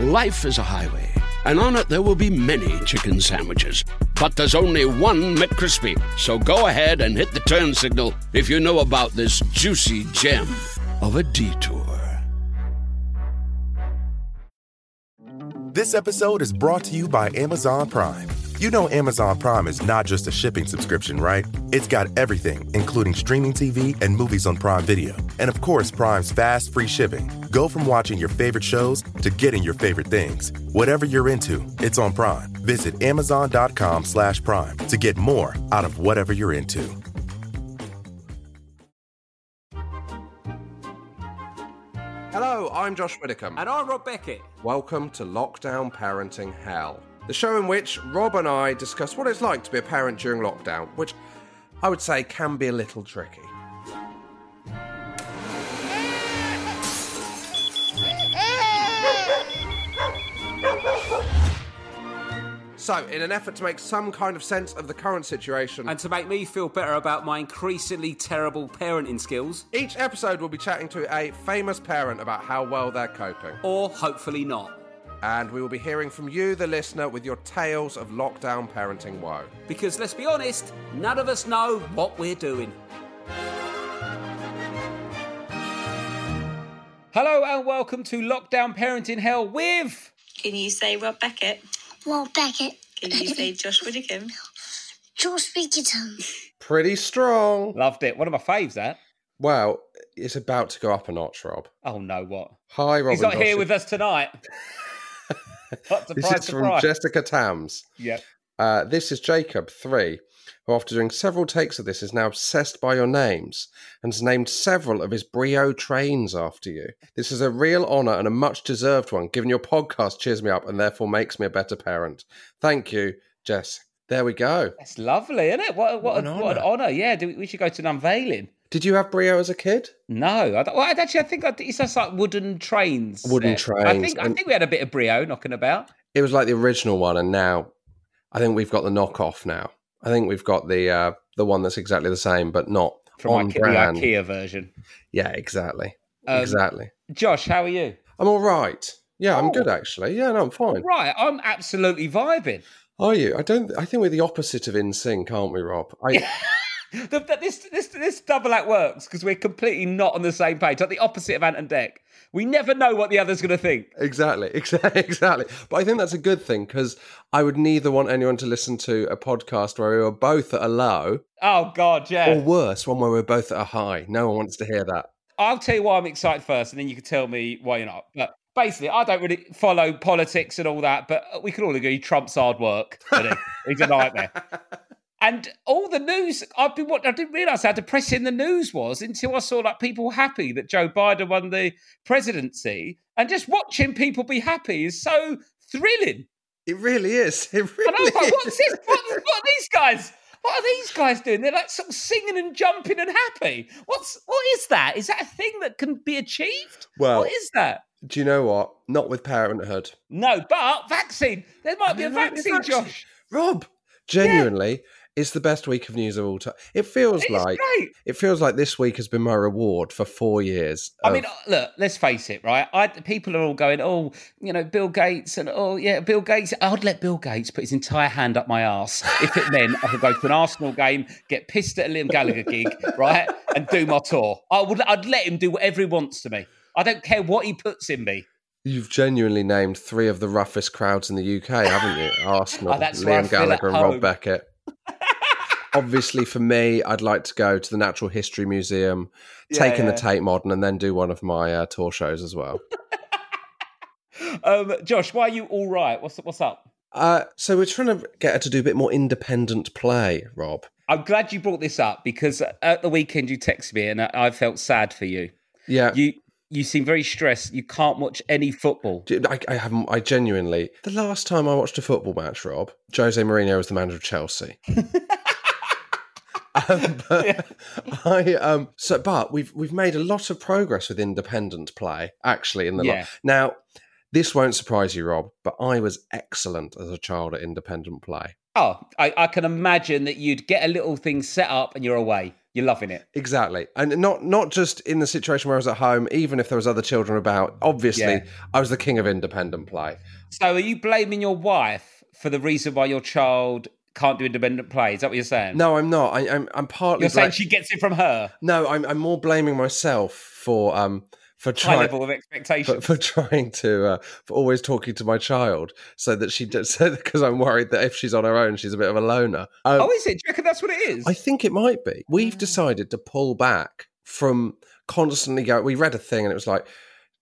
Life is a highway, and on it there will be many chicken sandwiches. But there's only one McCrispy. So go ahead and hit the turn signal if you know about this juicy gem of a detour. This episode is brought to you by Amazon Prime. You know Amazon Prime is not just a shipping subscription, right? It's got everything, including streaming TV and movies on Prime Video. And of course, Prime's fast, free shipping. Go from watching your favorite shows to getting your favorite things. Whatever you're into, it's on Prime. Visit amazon.com slash prime to get more out of whatever you're into. Hello, I'm Josh Widdicombe. And I'm Rob Beckett. Welcome to Lockdown Parenting Hell, the show in which Rob and I discuss what it's like to be a parent during lockdown, which I would say can be a little tricky. So, in an effort to make some kind of sense of the current situation, And to make me feel better about my increasingly terrible parenting skills, each episode we'll be chatting to a famous parent about how well they're coping. or hopefully not. And we will be hearing from you, the listener, with your tales of lockdown parenting woe. Because let's be honest, none of us know what we're doing. Hello and welcome to Lockdown Parenting Hell with. Can you say Rob Beckett? Rob Beckett. Can you say Josh Widdicombe? Josh Bickerton. Pretty strong. Loved it. One of my faves, that. Well, it's about to go up a notch, Rob. Oh no, what? Hi, Rob. He's not here with us tonight. What This surprise, is from. Jessica Tams. Yep. Uh, this is Jacob, three, who, after doing several takes of this, is now obsessed by your names and has named several of his Brio trains after you. This is a real honour and a much deserved one, given your podcast cheers me up and therefore makes me a better parent. Thank you, Jess. There we go. That's lovely, isn't it? What, what, What an an, what an honour. Yeah, do we, we should go to an unveiling. Did you have Brio as a kid? No, I well, actually, I think I, it's just like wooden trains. Wooden. I trains, think I think we had a bit of brio knocking about. It was like the original one, and now I think we've got the knockoff now. I think we've got the uh, the one that's exactly the same, but not From on Ike- the brand. IKEA version. Yeah, exactly. Um, exactly. Josh, how are you? I'm all right. Yeah, I'm Oh. good actually. Yeah, no, I'm fine. Right, I'm absolutely vibing. Are you? I don't. I think we're the opposite of in sync, aren't we, Rob? I, The, the- this this this double act works because we're completely not on the same page. Like the opposite of Ant and Dec. We never know what the other's going to think. exactly, exactly, exactly. But I think that's a good thing because I would neither want anyone to listen to a podcast where we were both at a low, Oh God, yeah. or worse, one where we're both at a high. No one wants to hear that. I'll tell you why I'm excited first, and then you can tell me why you're not. But basically, I don't really follow politics and all that, but we can all agree Trump's hard work. He's a nightmare. And all the news, I've been I didn't realise how depressing the news was until I saw like people happy that Joe Biden won the presidency, and just watching people be happy is so thrilling. It really is. It really And I was like, what's this? What, what are these guys? What are these guys doing? They're like sort of singing and jumping and happy. What's what is that? Is that a thing that can be achieved? Well- what is that? Do you know what? Not with parenthood. No, but vaccine. There might be a There might be a vaccine, vaccine. Josh. Rob, genuinely, it's the best week of news of all time. It feels It's like great. it feels like this week has been my reward for four years. I mean, uh, look, let's face it, right? I, people are all going, oh, you know, Bill Gates, and oh, yeah, Bill Gates. I'd let Bill Gates put his entire hand up my arse if it meant I could go to an Arsenal game, get pissed at a Liam Gallagher gig, right, and do my tour. I would, I'd let him do whatever he wants to me. I don't care what he puts in me. You've genuinely named three of the roughest crowds in the UK, haven't you? Oh, Arsenal, Oh, where I Liam Gallagher, and. Rob Beckett. Obviously, for me, I'd like to go to the Natural History Museum, take in yeah. the Tate Modern, and then do one of my uh, tour shows as well. Um, Josh, why are you all right? What's what's up? Uh, so we're trying to get her to do a bit more independent play, Rob. I'm glad you brought this up because at the weekend you texted me and I I felt sad for you. Yeah, You you seem very stressed. You can't watch any football. I, I haven't. I genuinely. The last time I watched a football match, Rob, Jose Mourinho was the manager of Chelsea. um, but I um. So, but we've we've made a lot of progress with independent play actually in the Yeah. now. This won't surprise you, Rob, but I was excellent as a child at independent play. Oh, I, I can imagine that you'd get a little thing set up and you're away. you're loving it. Exactly, and not not just in the situation where I was at home. Even if there was other children about, obviously, Yeah. I was the king of independent play. So, are you blaming your wife for the reason why your child can't do independent play? Is that what you're saying? No, I'm not. I, I'm I'm partly. you're saying she gets it from her. no, I'm I'm more blaming myself for um for High trying level of expectation. for, for trying to uh, for always talking to my child so that she does because I'm worried that if she's on her own, she's a bit of a loner. Um, oh, is it? Do you reckon that's what it is? I think it might be. We've decided to pull back from constantly going. We read a thing and it was like,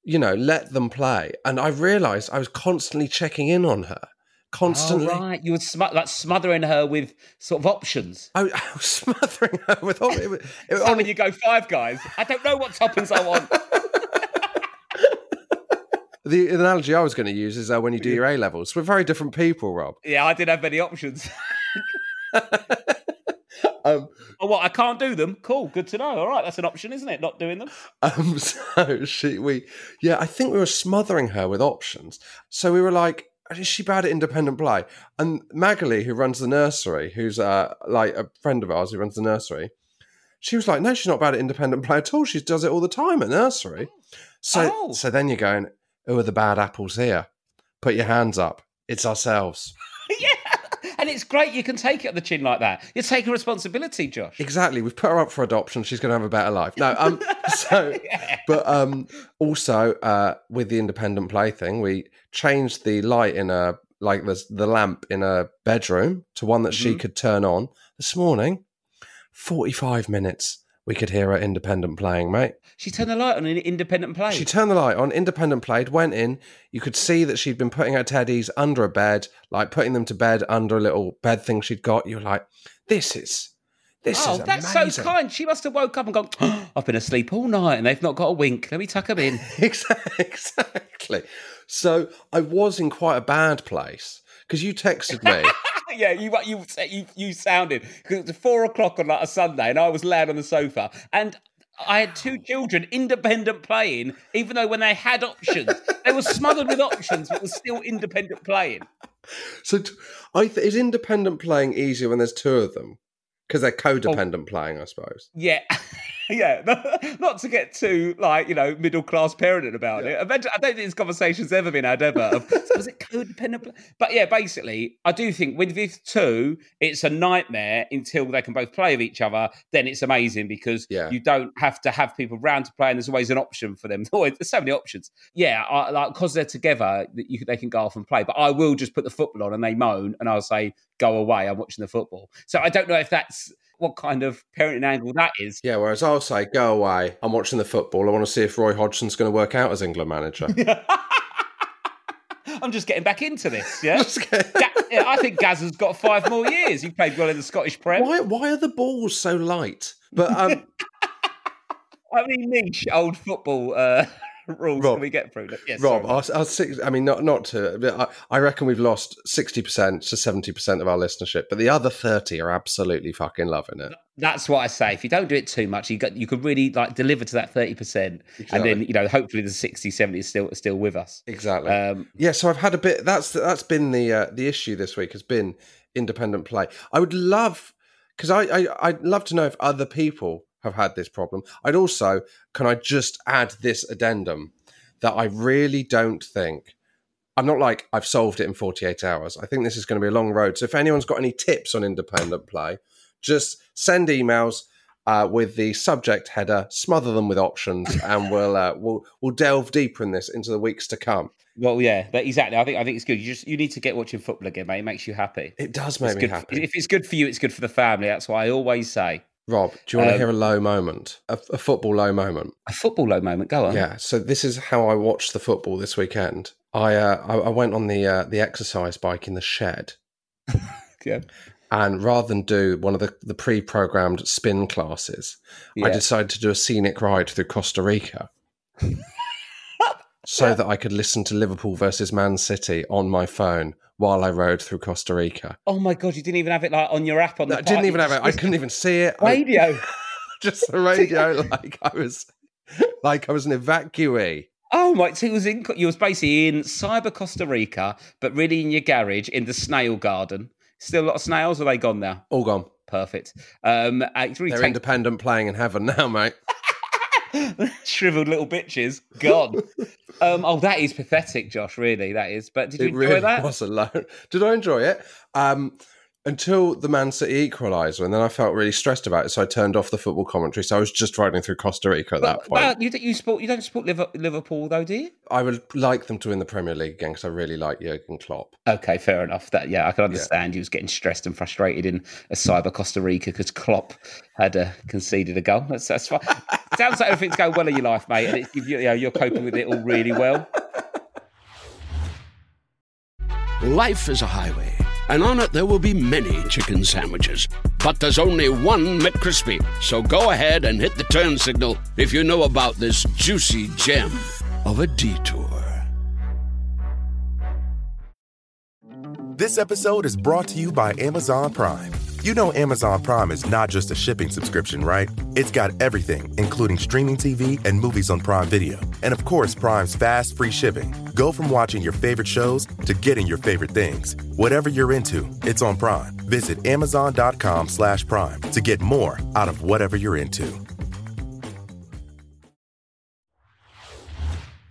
you know, let them play. And I realised I was constantly checking in on her, constantly. Oh, right. You were sm- like smothering her with sort of options. I, I was smothering her with options. It, was- it, was So on- when you go five guys, I don't know what toppings I want. the analogy I was going to use is uh, when you do your A levels. We're very different people, Rob. yeah, I didn't have many options. Um, oh, what? I can't do them. Cool. Good to know. All right, that's an option, isn't it? Not doing them. Um, so she, we, yeah, I think we were smothering her with options. So we were like, is she bad at independent play? And Magali, who runs the nursery, who's uh, like a friend of ours who runs the nursery, she was like, no, she's not bad at independent play at all. She does it all the time at nursery. So, Oh. so then you're going, who are the bad apples here? Put your hands up. It's ourselves. Yeah. And it's great you can take it on the chin like that. You're taking responsibility, Josh. Exactly. We've put her up for adoption. She's going to have a better life. No, um, so, but um, also uh, with the independent play thing, we changed the light in a like the the lamp in a bedroom to one that she Mhm. could turn on. This morning, forty five minutes, we could hear her independent playing, mate. She turned the light on in independent play. She turned the light on, independent played, went in. You could see that she'd been putting her teddies under a bed, like putting them to bed under a little bed thing she'd got. You're like, this is. This is. oh, is that's amazing. so kind. She must have woke up and gone, I've been asleep all night and they've not got a wink. Let me tuck them in. Exactly. So I was in quite a bad place because you texted me. yeah, you you you, you sounded because it's four o'clock on like a Sunday, and I was laying on the sofa, and I had two children independent playing, even though when they had options, they were smothered with options, but was still independent playing. so t- I th- is independent playing easier when there's two of them because they're oh. codependent playing, I suppose. Yeah. Yeah, not to get too like you know middle class parenting about it. Eventually, I don't think this conversation's ever been had ever. Of, so was it codependent? But yeah, basically, I do think with these two, it's a nightmare until they can both play with each other. Then it's amazing because Yeah. you don't have to have people round to play, and there's always an option for them. There's so many options. Yeah, I, like because they're together, that you, they can go off and play. But I will just put the football on, and they moan, and I'll say, "Go away! I'm watching the football." So I don't know if that's what kind of parenting angle that is. Yeah, whereas I'll say, go away. I'm watching the football. I want to see if Roy Hodgson's going to work out as England manager. I'm just getting back into this. Yeah, yeah I think Gaz has got five more years. He played well in the Scottish Prem. why, why are the balls so light? But um, How many niche old football uh, rules Rob. can we get through? Yes, Rob, sorry. our, our six, I mean, not not to. I, I reckon we've lost sixty percent to seventy percent of our listenership, but the other thirty are absolutely fucking loving it. that's what I say. If you don't do it too much, you got you could really like deliver to that thirty percent, and then you know hopefully the 60, 70 is still still with us. Exactly. Um, yeah, so I've had a bit. That's that's been the uh, the issue this week has been independent play. I would love because I, I I'd love to know if other people have had this problem. I'd also can I just add this addendum that I really don't think. I'm not like I've solved it in 48 hours. I think this is going to be a long road. So if anyone's got any tips on independent play, just send emails uh, with the subject header, smother them with options, and we'll uh, we'll we'll delve deeper in this into the weeks to come. well, yeah, but exactly. I think I think it's good. You just you need to get watching football again, mate. It makes you happy. It does make It's me good. happy. If it's good for you, it's good for the family. That's what I always say. Rob, do you want to Um, hear a low moment? A, a football low moment? A football low moment. Go on. Yeah. So this is how I watched the football this weekend. I uh, I, I went on the uh, the exercise bike in the shed, Yeah. and rather than do one of the, the pre-programmed spin classes, I decided to do a scenic ride through Costa Rica. So that I could listen to Liverpool versus Man City on my phone while I rode through Costa Rica. Oh my god, you didn't even have it like on your app on the. I didn't even have it. I couldn't even see it. I- radio. just the radio, like I was, like I was an evacuee. Oh my! So it was in. You was basically in cyber Costa Rica, but really in your garage in the snail garden. Still a lot of snails. Are they gone now? All gone. perfect. Um, uh, it's really They're take- independent playing in heaven now, mate. shriveled little bitches gone. um, oh, that is pathetic, Josh. Really, that is. But did you It enjoy really that? was alone. Did I enjoy it? Um, until the Man City equaliser, and then I felt really stressed about it, so I turned off the football commentary. So I was just riding through Costa Rica at that point. but you, don't- you support you don't support Liverpool though, do you? I would like them to win the Premier League again because I really like Jurgen Klopp. Okay, fair enough. That yeah, I can understand you was getting stressed and frustrated in a cyber Costa Rica because Klopp had uh, conceded a goal. That's that's fine. Sounds like everything's going well in your life, mate, and it's, you, you know, you're coping with it all really well. Life is a highway, and on it there will be many chicken sandwiches. But there's only one McCrispy. So go ahead and hit the turn signal if you know about this juicy gem of a detour. This episode is brought to you by Amazon Prime. You know Amazon Prime is not just a shipping subscription, right? It's got everything, including streaming TV and movies on Prime Video. And of course, Prime's fast, free shipping. Go from watching your favorite shows to getting your favorite things. Whatever you're into, it's on Prime. Visit amazon.com slash prime to get more out of whatever you're into.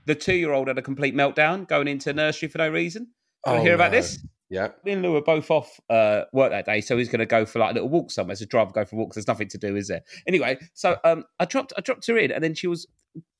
The two-year-old had a complete meltdown going into nursery for no reason. Do you Oh, hear about no. this? Yeah. Me and Lou were both off uh, work that day, so he's going to go for like a little walk somewhere. So drive, go for a walk. There's nothing to do, is there? Anyway, so um, I dropped, I dropped her in, and then she was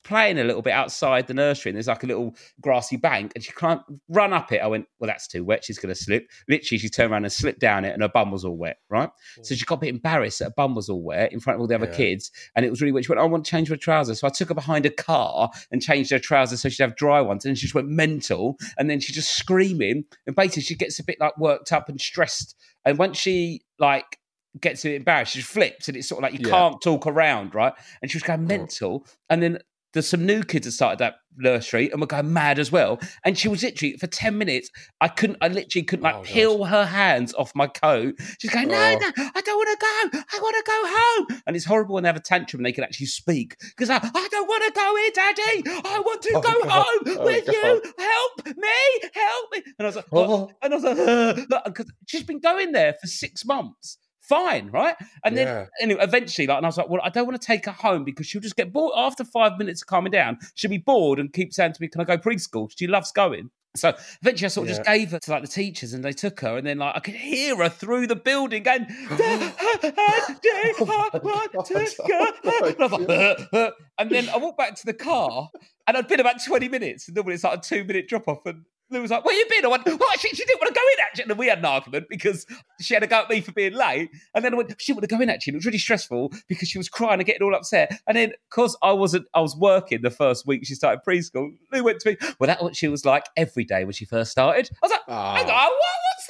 playing a little bit outside the nursery, and there's like a little grassy bank, and she can't run up it. I went, well, that's too wet. She's going to slip. Literally, she turned around and slipped down it, and her bum was all wet. Right, hmm. so she got a bit embarrassed that her bum was all wet in front of all the other Yeah. kids, and it was really wet. She went, I want to change my trousers, so I took her behind a car and changed her trousers so she'd have dry ones, and she just went mental, and then she just screaming, and basically she gets a bit like worked up and stressed, and once she like gets a bit embarrassed, she flips, and it's sort of like you Yeah. can't talk around, right? And she was going mental, and then there's some new kids that started that nursery and were going mad as well. And she was literally for 10 minutes, I couldn't, I literally couldn't like Oh, God. peel her hands off my coat. She's going, No, Oh. no, I don't want to go. I want to go home. And it's horrible when they have a tantrum and they can actually speak. Because I, I don't want to go in, Daddy. I want to Oh, go God. home Oh, with God. you. Help me, help me. And I was like. Oh. And I was like, because she's been going there for six months. Fine, right? And then anyway, eventually, like, and I was like, well, I don't want to take her home because she'll just get bored after five minutes of calming down. She'll be bored and keep saying to me, "Can I go preschool?" She loves going. So eventually, I sort of just gave her to like the teachers, and they took her, and then like I could hear her through the building going, "Daddy, I want to go." Oh my And I was like, and then I walked back to the car, and I'd been about twenty minutes, and normally it's like a two minute drop off, and. Lou was like, "Where you been?" I went, "Oh, she, she didn't want to go in actually." And we had an argument because she had to go at me for being late. And then I went, "She wanted to go in actually." And it was really stressful because she was crying and getting all upset. And then, because I wasn't, I was working the first week she started preschool. Lou went to me, "Well, that's what she was like every day when she first started." I was like, Ah. "Hang on, what? What's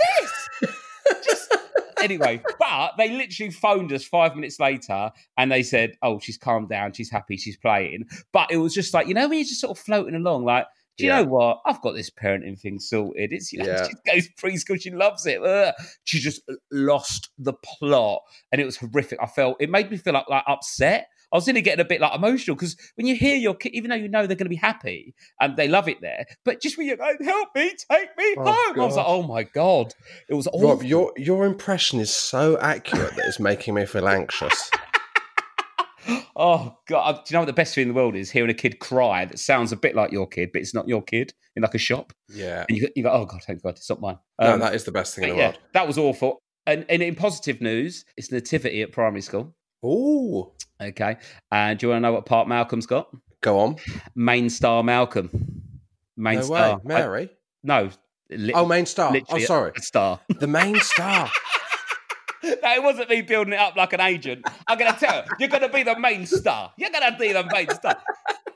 this?" Just anyway, but they literally phoned us five minutes later and they said, "Oh, she's calmed down. She's happy. She's playing." But it was just like you know when you're just sort of floating along, like. Do you Yeah. know what? I've got this parenting thing sorted. It's you know, Yeah. she goes preschool, she loves it. Ugh. She just uh, lost the plot, and it was horrific. I felt it made me feel like, like upset. I was really getting a bit like emotional because when you hear your kid, even though you know they're going to be happy and they love it there, but just when you're going, help me, take me Oh, home, I was like, oh my god, it was awful. Rob, your your impression is so accurate that it's making me feel anxious. Oh god! Do you know what the best thing in the world is? Hearing a kid cry that sounds a bit like your kid, but it's not your kid in like a shop, Yeah. and you go, you go "Oh god, thank God, it's not mine." No, Um, that is the best thing in the yeah, world. that was awful. And, and in positive news, it's nativity at primary school. Oh, Okay, and do you want to know what part Malcolm's got? Go on. Main star Malcolm. Main no star. way. Mary. I- no. li- oh, main star. Oh, sorry. star. The main star. no, it wasn't me building it up like an agent. I'm going to tell you, you're going to be the main star. You're going to be the main star.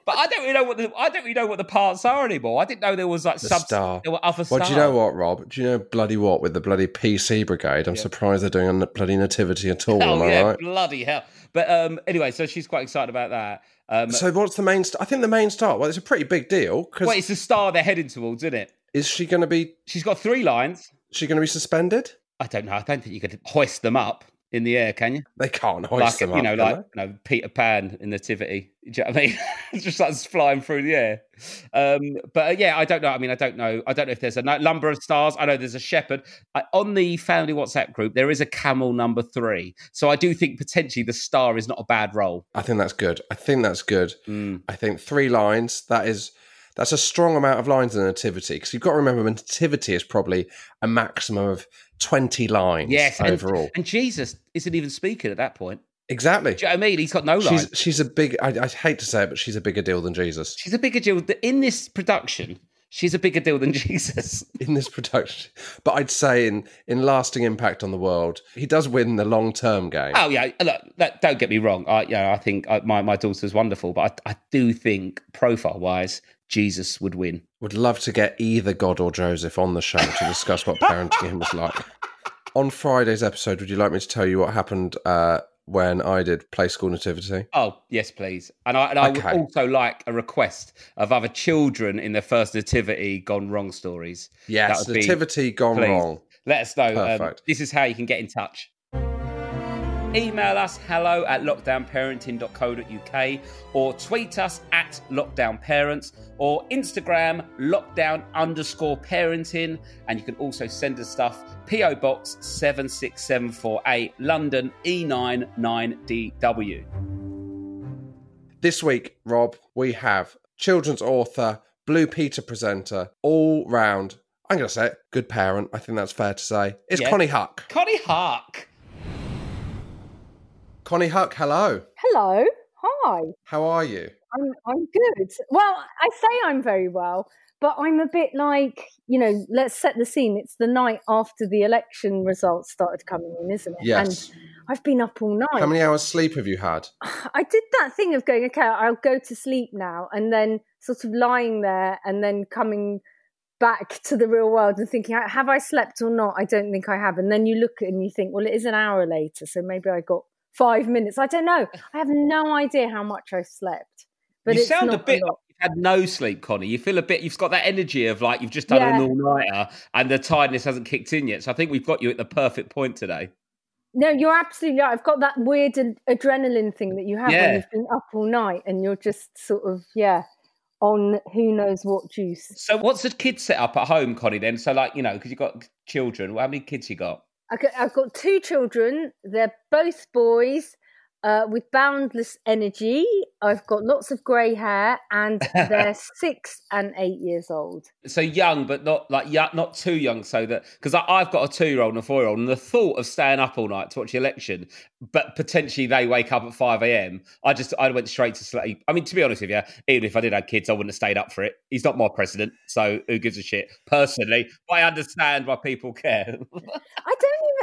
But I don't really know what the I don't really know what the parts are anymore. I didn't know there was like The sub star. there were other Well, stars. do you know what, Rob? Do you know bloody what with the bloody PC brigade? I'm Yeah. surprised they're doing a bloody nativity at all. Oh am I yeah, right? bloody hell! But um, anyway, so she's quite excited about that. Um, So what's the main? St- I think the main star. Well, it's a pretty big deal because well, it's the star they're heading towards, isn't it? is she going to be? She's got three lines. Is she going to be suspended? I don't know. I don't think you could hoist them up. in the air, can you? They can't hoist like them you up, You know, like you know, Peter Pan in Nativity. Do you know what I mean? it's just like flying through the air. Um, but uh, yeah, I don't know. I mean, I don't know. I don't know if there's a number of stars. I know there's a shepherd I, on the family WhatsApp group. There is a camel number three, so I do think potentially the star is not a bad role. I think that's good. I think that's good. Mm. I think three lines. That is that's a strong amount of lines in a nativity because you've got to remember nativity is probably a maximum of twenty lines. Yes, overall. And Jesus isn't even speaking at that point. exactly. Do you know what I mean? He's got no lines. she's a big. I, I hate to say it, but she's a bigger deal than Jesus She's a bigger deal in this production. She's a bigger deal than Jesus. in this production. But I'd say in in lasting impact on the world, he does win the long term game. Oh yeah, look, look, don't get me wrong. I, yeah, I think uh, my my daughter's wonderful, but I, I do think profile wise, Jesus would win. Would love to get either God or Joseph on the show to discuss what parenting him was like. On Friday's episode, would you like me to tell you what happened uh, when I did Play School Nativity? Oh yes, please. And I and I Okay. would also like a request of other children in their first nativity gone wrong stories. Yes, would be- Nativity gone please. wrong. Let us know. Um, Perfect. this is how you can get in touch. Email us hello at lockdownparenting.co.uk or tweet us at lockdownparents or Instagram lockdown underscore parenting. And you can also send us stuff PO Box 76748 London E E99DW. This week, Rob, we have children's author, Blue Peter presenter, all round. I'm going to say it, good parent. I think that's fair to say. It's Yeah. Konnie Huq. Konnie Hark. Konnie Huq, hello. Hello. Hi. How are you? I'm I'm good. Well, I say I'm very well, but I'm a bit like, you know, let's set the scene. It's the night after the election results started coming in, isn't it? Yes. And I've been up all night. How many hours sleep have you had? I did that thing of going, okay, I'll go to sleep now, and then sort of lying there and then coming back to the real world and thinking, have I slept or not? I don't think I have. And then you look and you think, well, it is an hour later, so maybe I got five minutes. I don't know. I have no idea how much I slept. But you sound a bit lot. like you've had no sleep, Konnie. You feel a bit, you've got that energy of like you've just done Yeah. an all nighter and the tiredness hasn't kicked in yet. So I think we've got you at the perfect point today. No, you're absolutely right. I've got that weird ad- adrenaline thing that you have Yeah. when you've been up all night and you're just sort of, yeah, on who knows what juice. So what's the kids set up at home, Konnie, then? So like, you know, because you've got children, how many kids you got? I've got two children. They're both boys uh, with boundless energy. I've got lots of grey hair, and they're six and eight years old. So young, but not like not too young. So that because I've got a two-year-old and a four-year-old, and the thought of staying up all night to watch the election, but potentially they wake up at five a.m. I just I went straight to sleep. I mean, to be honest with you, even if I did have kids, I wouldn't have stayed up for it. He's not my president, so who gives a shit? Personally, I understand why people care. I.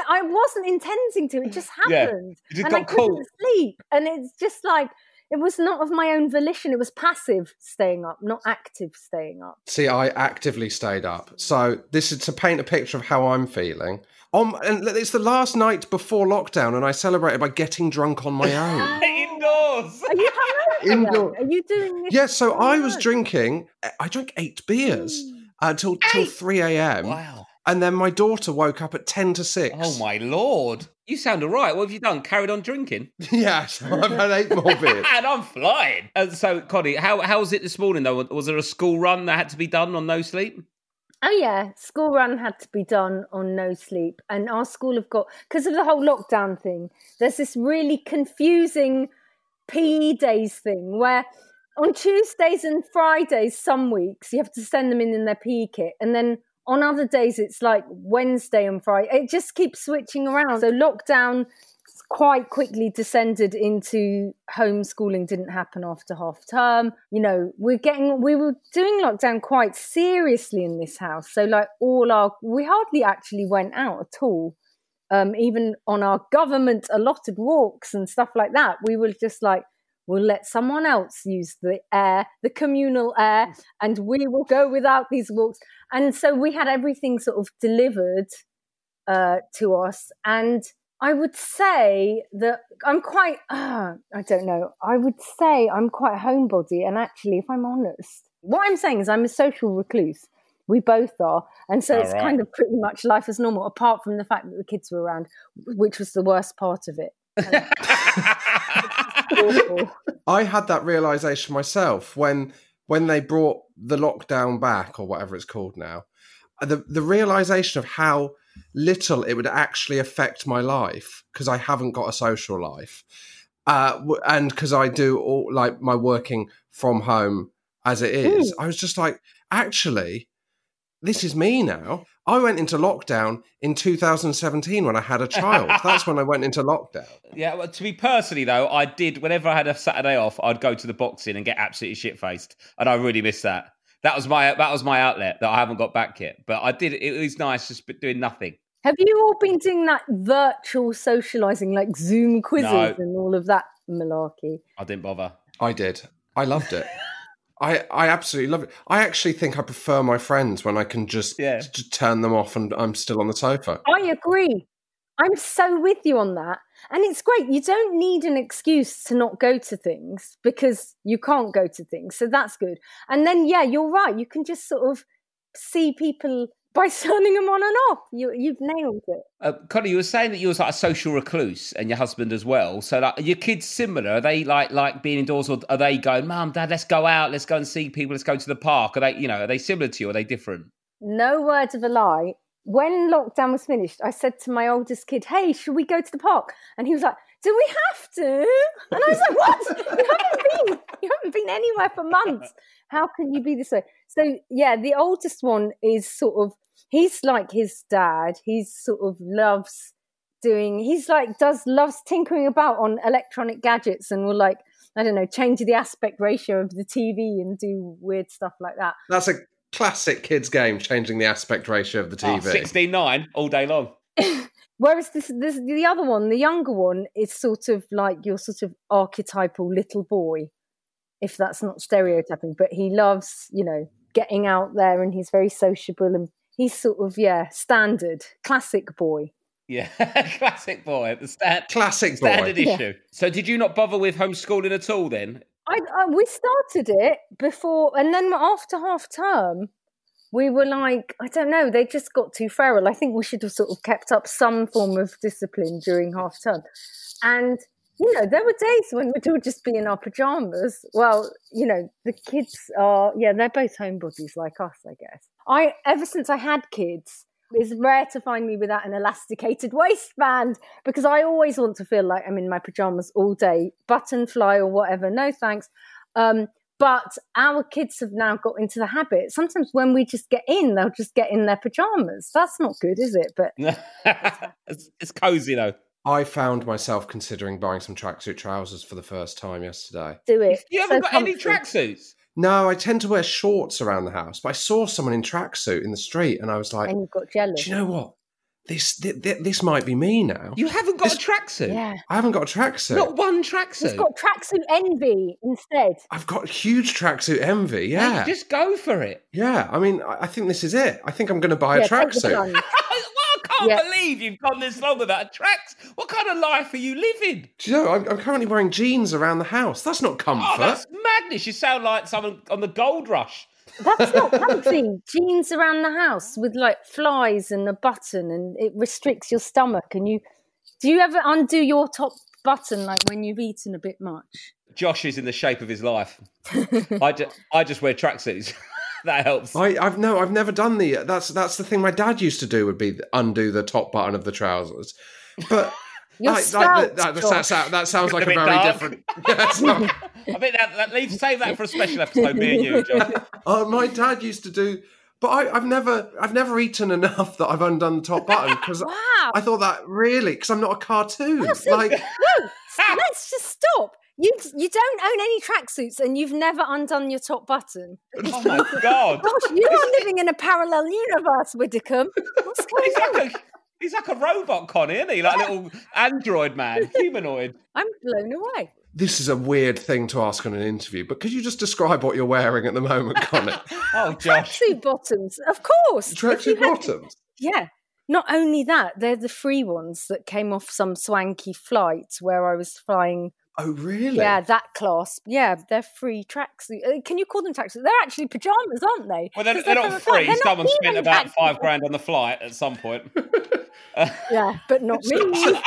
I wasn't intending to. It just Yeah, happened, you just and I got couldn't sleep. And it's just like it was not of my own volition. It was passive staying up, not active staying up. See, I actively stayed up. So this is to paint a picture of how I'm feeling. Um, and it's the last night before lockdown, and I celebrated by getting drunk on my own. Indoors. Are you hungover? then? Indoor- Are you doing this? yes, so Oh, I was drinking. Eh, I drank eight beers mm. uh, until till Eight? three a.m. Wow. And then my daughter woke up at ten to six. Oh my lord. You sound all right. What have you done? Carried on drinking? yeah, so I've had eight more beers. and I'm flying. And so, Konnie, how how was it this morning though? Was there a school run that had to be done on no sleep? Oh yeah, school run had to be done on no sleep, and our school have got because of the whole lockdown thing. There's this really confusing PE days thing where on Tuesdays and Fridays, some weeks you have to send them in in their PE kit, and then on other days it's like Wednesday and Friday. It just keeps switching around. So lockdown quite quickly descended into homeschooling didn't happen after half term you know we're getting we were doing lockdown quite seriously in this house so like all our we hardly actually went out at all um even on our government allotted walks and stuff like that we were just like we'll let someone else use the air the communal air and we will go without these walks and so we had everything sort of delivered uh, to us and I would say that I'm quite, uh, I don't know, I would say I'm quite homebody. And actually, if I'm honest, what I'm saying is I'm a social recluse, We both are. And so Oh, it's right. kind of pretty much life as normal, apart from the fact that the kids were around, which was the worst part of it. I had that realization myself when when they brought the lockdown back or whatever it's called now. The the realization of how little it would actually affect my life because I haven't got a social life, uh, and because I do all like my working from home as it is. I was just like, actually, this is me now. I went into lockdown in 2017 when I had a child. That's when I went into lockdown. Yeah, well, to me personally though, I did whenever I had a Saturday off, I'd go to the boxing and get absolutely shit faced, and I really miss that. That was my that was my outlet that I haven't got back yet, but I did. It was nice just doing nothing. Have you all been doing that virtual socializing, like Zoom quizzes No. and all of that malarkey? I didn't bother. I did. I loved it. I I absolutely love it. I actually think I prefer my friends when I can just, Yeah. just turn them off and I'm still on the sofa. I agree. I'm so with you on that. And it's great. You don't need an excuse to not go to things because you can't go to things. So that's good. And then, yeah, you're right. You can just sort of see people by turning them on and off. You, you've nailed it. Uh, Konnie, you were saying that you was like a social recluse, and your husband as well. So, like, are your kids similar? Are they like like being indoors, or are they going, "Mum, Dad, let's go out, let's go and see people, let's go to the park"? Are they, you know, are they similar to you? Or are they different? No words of a lie. When lockdown was finished, I said to my oldest kid, Hey, should we go to the park? And he was like, Do we have to? And I was like, What? You haven't been you haven't been anywhere for months. How can you be this way? So yeah, the oldest one is sort of he's like his dad. He's sort of loves doing he's like does loves tinkering about on electronic gadgets and will like I don't know, change the aspect ratio of the TV and do weird stuff like that. That's a classic kids game, changing the aspect ratio of the Oh, TV. 16-9 all day long. Whereas this, this, the other one, the younger one, is sort of like your sort of archetypal little boy, if that's not stereotyping. But he loves, you know, getting out there, and he's very sociable, and he's sort of yeah, standard, classic boy. Yeah, classic boy. The stand, Classic boy. standard Yeah. issue. So, did you not bother with homeschooling at all then? I, I we started it before, and then after half term, we were like, I don't know, they just got too feral. I think we should have sort of kept up some form of discipline during half term. And, you know, there were days when we'd all just be in our pajamas. Well, you know, the kids are, yeah, they're both homebodies like us, I guess. I, ever since I had kids, it's rare to find me without an elasticated waistband because I always want to feel like I'm in my pajamas all day, button fly or whatever. No thanks. Um, but our kids have now got into the habit. Sometimes when we just get in, they'll just get in their pajamas. That's not good, is it? But it's, it's cozy though. I found myself considering buying some tracksuit trousers for the first time yesterday. do it. You haven't So got any tracksuits. No, I tend to wear shorts around the house, but I saw someone in tracksuit in the street and I was like, And you got jealous. do you know what? This, this, this might be me now. You haven't got This- a tracksuit. yeah. I haven't got a tracksuit. Not one He's tracksuit. got tracksuit envy instead. I've got huge tracksuit envy. Mate, Yeah. just go for it. Yeah. I mean, I I think this is it. I think I'm going to buy yeah, a take tracksuit. Well, I can't Yeah. believe you've gone this long without a tracks. What kind of life are you living? Do you know, I'm, I'm currently wearing jeans around the house. That's not oh, comfort. Oh, that's madness. You sound like someone on the gold rush. That's not comfy. Jeans around the house with like flies and a button, and it restricts your stomach. And you, do you ever undo your top button like when you've eaten a bit much? Josh is in the shape of his life. I, ju- I just wear tracksuits. that helps. I, I've no, I've never done the. That's that's the thing my dad used to do would be undo the top button of the trousers, but You're like, stout, like, that, that, that, that sounds like A a very dark. different. Yeah, not- I think that, that leave save that for a special episode, me and you, Josh. Uh, oh, my dad used to do, but I, I've never, I've never eaten enough that I've undone the top button because Wow. I thought that really because I'm not a cartoon. Well, see, like, no, let's just stop. You you don't own any tracksuits and you've never undone your top button. Oh my god. Gosh, you are living in a parallel universe, Widdicombe. What's going on? Like a he's like a robot, Konnie, isn't he? Like a little android man, humanoid. I'm blown away. this is a weird thing to ask on an interview, but could you just describe what you're wearing at the moment, Konnie? Oh, Josh. Tracksuit bottoms, of course. If you Tracksuit had- bottoms. Yeah. Not only that, they're the free ones that came off some swanky flight where I was flying Oh, really? Yeah, that class. Yeah, they're free tracksuit. Uh, Can you call them tracksuit? They're actually pajamas, aren't they? Well, they're, 'Cause they're from not free. They're not Someone spent about five grand on the flight at some point. Yeah, but not me.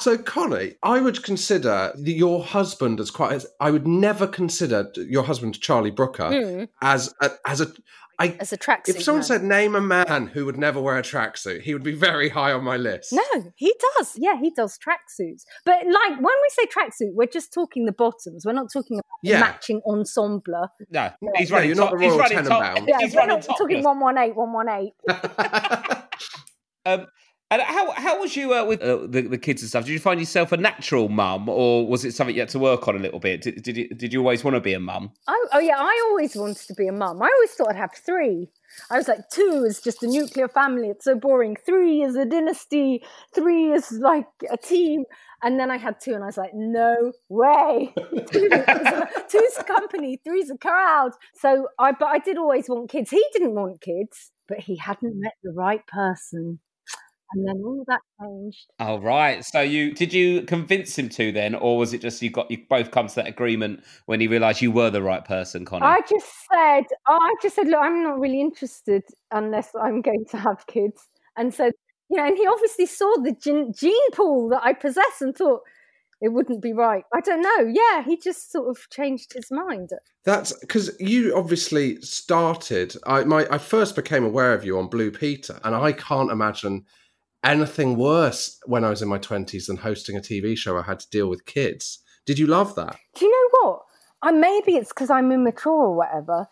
So, Konnie, I would consider your husband as quite. As, I would never consider your husband Charlie Brooker Mm, as a, as a. I, as a tracksuit. if someone man. said name a man who would never wear a tracksuit, he would be very high on my list. No, he does. Yeah, he does tracksuits. But like when we say tracksuit, we're just talking the bottoms. We're not talking about Yeah. matching ensemble. No, he's No, running. you're not the Royal running top- Tenenbaums. Yeah, He's we're running not talking topless. 118, 118. Um, and how how was you uh, with uh, the the kids and stuff? Did you find yourself a natural mum, or was it something you had to work on a little bit? Did did you, did you always want to be a mum? Oh, oh yeah, I always wanted to be a mum. I always thought I'd have three. I was like, two is just a nuclear family. It's so boring. Three is a dynasty. Three is like a team. And then I had two, and I was like, no way. Two Two's company. Three's a crowd. So I, but I did always want kids. He didn't want kids, but he hadn't met the right person. And then all that changed. Oh right. So you did you convince him to then, or was it just you got you both come to that agreement when he realised you were the right person, Konnie? I just said, I just said, look, I'm not really interested unless I'm going to have kids. And so, you know, and he obviously saw the gene, gene pool that I possess and thought it wouldn't be right. I don't know. Yeah, he just sort of changed his mind. That's because you obviously started. I my I first became aware of you on Blue Peter, and I can't imagine anything worse when I was in my twenties than hosting a TV show. I had to deal with kids. Did you love that? Do you know what? I maybe it's because I'm immature or whatever.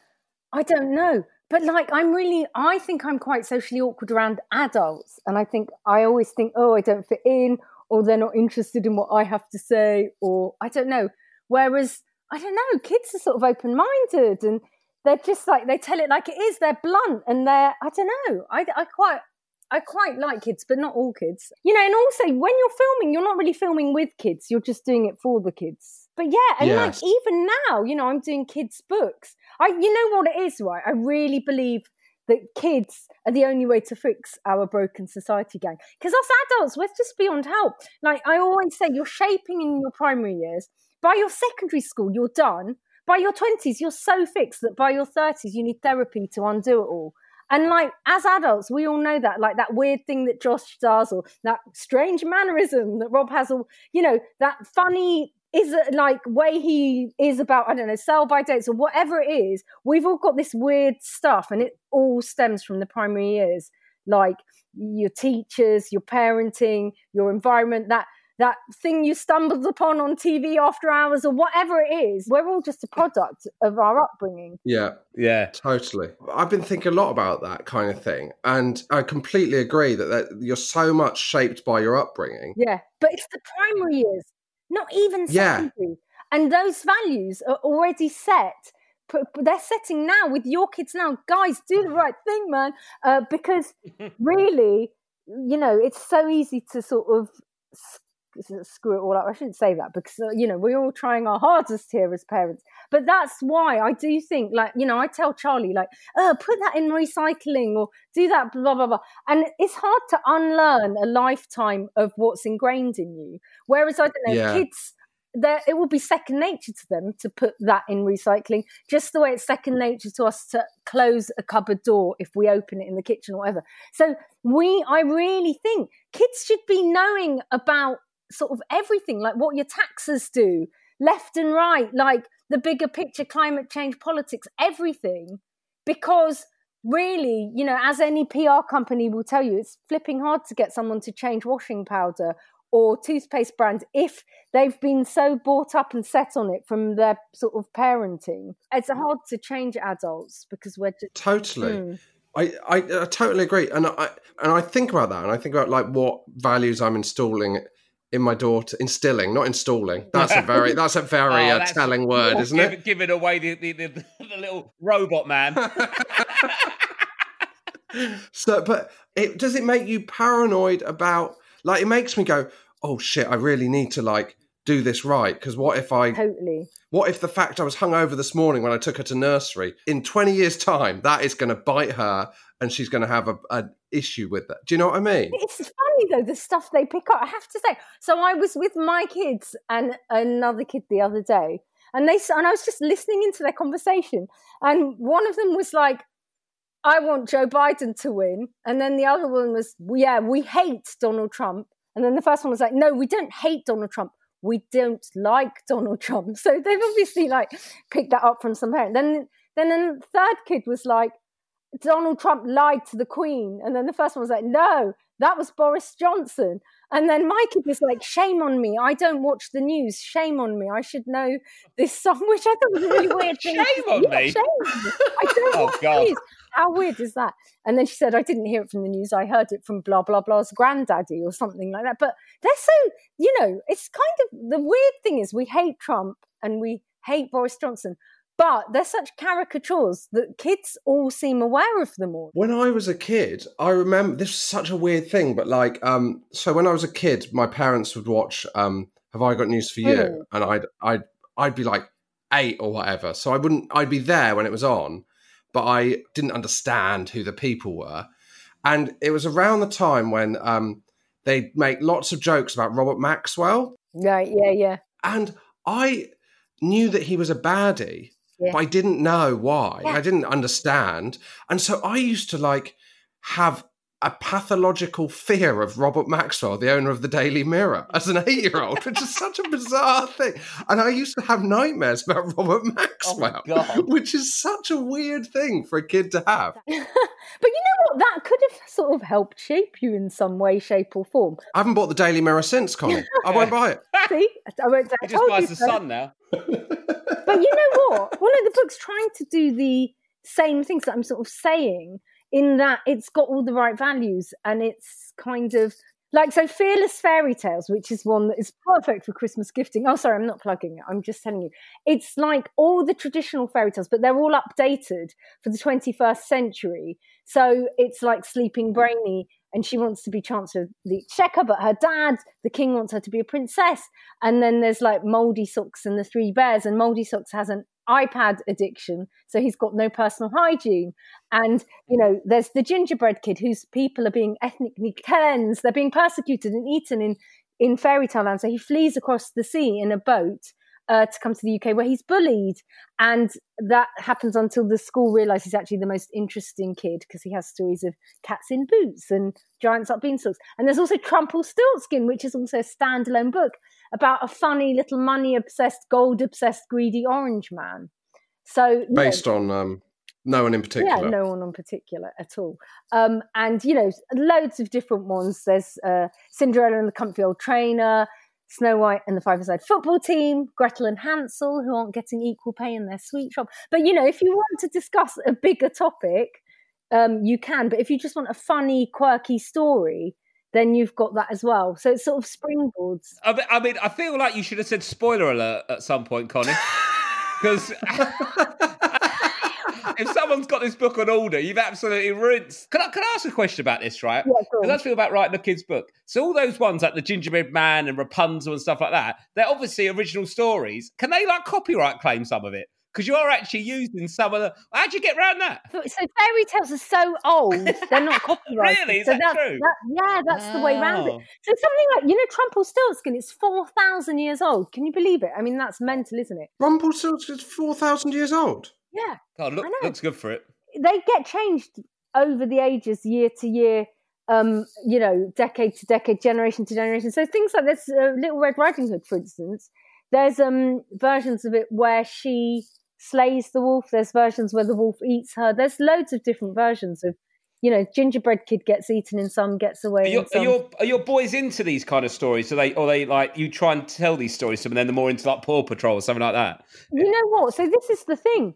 I don't know. But like I'm really I think I'm quite socially awkward around adults. And I think I always think, oh, I don't fit in, or they're not interested in what I have to say, or I don't know. Whereas I don't know, kids are sort of open minded and they're just like they tell it like it is. They're blunt and they're I don't know. I I quite I quite like kids, but not all kids. You know, and also when you're filming, you're not really filming with kids. You're just doing it for the kids. But yeah, and Yes. like even now, you know, I'm doing kids' books. I, you know what it is, right? I really believe that kids are the only way to fix our broken society, gang. Because us adults, we're just beyond help. Like I always say, you're shaping in your primary years. By your secondary school, you're done. By your 20s, you're so fixed that by your 30s, you need therapy to undo it all. And like as adults, we all know that, like that weird thing that Josh does, or that strange mannerism that Rob has, or you know, that funny is like way he is about, I don't know, sell by dates or whatever it is. We've all got this weird stuff, and it all stems from the primary years, like your teachers, your parenting, your environment, that that thing you stumbled upon on TV after hours, or whatever it is. We're all just a product of our upbringing. Yeah, yeah. totally. I've been thinking a lot about that kind of thing, and I completely agree that, that you're so much shaped by your upbringing. Yeah, but it's the primary years, not even Yeah. secondary. And those values are already set. P- p- They're setting now with your kids now. Guys, do the right thing, man. Uh, because really, you know, it's so easy to sort of s- s- screw it all up. I shouldn't say that because, uh, you know, we're all trying our hardest here as parents. But that's why I do think, like, you know, I tell Charlie, like, oh, put that in recycling or do that, blah, blah, blah. And it's hard to unlearn a lifetime of what's ingrained in you. Whereas, I don't know, Yeah. kids, there it will be second nature to them to put that in recycling, just the way it's second nature to us to close a cupboard door if we open it in the kitchen or whatever. So we, I really think kids should be knowing about sort of everything, like what your taxes do, left and right, like the bigger picture, climate change, politics, everything, because really, you know, as any PR company will tell you, it's flipping hard to get someone to change washing powder or toothpaste brand if they've been so brought up and set on it from their sort of parenting. It's hard to change adults because we're just Totally. Mm. I, I, I totally agree, and I and I think about that, and I think about like what values I'm installing in my daughter, instilling, not installing. That's a very that's a very Oh, uh, that's- telling word, isn't Give, it? Giving away the, the, the, the little robot man. So, but it does it make you paranoid about? Like, it makes me go, oh shit, I really need to like do this right because what if I totally. What if the fact I was hungover this morning when I took her to nursery in 20 years' time, that is going to bite her and she's going to have a, an issue with that. Do you know what I mean? It's funny though the stuff they pick up. I have to say. So I was with my kids and another kid the other day, and they and I was just listening into their conversation, and one of them was like, "I want Joe Biden to win," and then the other one was, "Yeah, we hate Donald Trump," and then the first one was like, "No, we don't hate Donald Trump." We don't like Donald Trump, so they've obviously like picked that up from some parent. Then, then the third kid was like, Donald Trump lied to the Queen. And then the first one was like, no, that was Boris Johnson. And then my kid was like, shame on me. I don't watch the news. Shame on me. I should know this song, which I thought was really weird. Shame on Yeah, me? Shame on me. I don't Oh, God. How weird is that? And then she said, I didn't hear it from the news. I heard it from blah, blah, blah's granddaddy or something like that. But they're so, you know, it's kind of the weird thing is we hate Trump and we hate Boris Johnson. But they're such caricatures that kids all seem aware of them all. When I was a kid, I remember this was such a weird thing, but like, um, so when I was a kid, my parents would watch um, "Have I Got News for You," Mm. and I'd I'd I'd be like eight or whatever, so I wouldn't I'd be there when it was on, but I didn't understand who the people were, and it was around the time when um, they'd make lots of jokes about Robert Maxwell, Right, yeah, yeah. and I knew that he was a baddie, Yeah. but I didn't know why. Yeah. I didn't understand. And so I used to like have a pathological fear of Robert Maxwell, the owner of the Daily Mirror, as an eight year old, which is such a bizarre thing. And I used to have nightmares about Robert oh, Maxwell, God. which is such a weird thing for a kid to have. but you know what? That could have sort of helped shape you in some way, shape, or form. I haven't bought the Daily Mirror since, Konnie. I won't buy it. See, I won't say. He I just told buys you the so. sun now. But you know what? One of the books trying to do the same things that I'm sort of saying, in that it's got all the right values and it's kind of like so fearless fairy tales which is one that is perfect for christmas gifting. Oh sorry i'm not plugging it. I'm just telling you. It's like all the traditional fairy tales but they're all updated for the 21st century. So it's like sleeping brainy and she wants to be chancellor of the exchequer but her dad the king wants her to be a princess. And then there's like moldy socks and the three bears and moldy socks has an ipad addiction so he's got no personal hygiene. And you know there's the gingerbread kid whose people are being ethnically cleansed. They're being persecuted and eaten in in fairy tale land. So he flees across the sea in a boat uh, to come to the uk where he's bullied and that happens until the school realize he's actually the most interesting kid because he has stories of cats in boots and giants up beanstalks and there's also Trumpelstiltskin which is also a standalone book about a funny little money obsessed gold obsessed greedy orange man so you know, Based on um, no one in particular. yeah, no one in particular at all. Um, and you know, loads of different ones. There's uh, Cinderella and the Comfy Old Trainer, Snow White and the Five-A-Side Football Team, Gretel and Hansel, who aren't getting equal pay in their sweet shop. But you know, if you want to discuss a bigger topic, um, you can. But if you just want a funny, quirky story, then you've got that as well. So it's sort of springboards. I mean, I mean, I feel like you should have said spoiler alert at some point, Konnie. Because if someone's got this book on order, you've absolutely ruined. Can I, can I ask a question about this, right? Yeah, go on. I feel about writing a kid's book. So all those ones like the Gingerbread Man and Rapunzel and stuff like that, they're obviously original stories. Can they like copyright claim some of it? Because you're actually using some of the. How'd you get around that? So fairy tales are so old; they're not copyrighted. Really? Is so that that's, true? that- yeah, that's the way around it. So something like you know, Trumpelstiltskin. It's four thousand years old. Can you believe it? I mean, that's mental, isn't it? Rumpelstiltskin is 4,000 years old. Yeah, God, look, looks good for it. they get changed over the ages, year to year. Um, you know, decade to decade, generation to generation. So things like this, uh, Little Red Riding Hood, for instance. There's um versions of it where she slays the wolf. There's versions where the wolf eats her. There's loads of different versions of, you know, gingerbread kid gets eaten in some, gets away Are in your, are your are your boys into these kind of stories? So they or they like you try and tell these stories to them, and then they're more into like Paw Patrol or something like that. You know what? So this is the thing.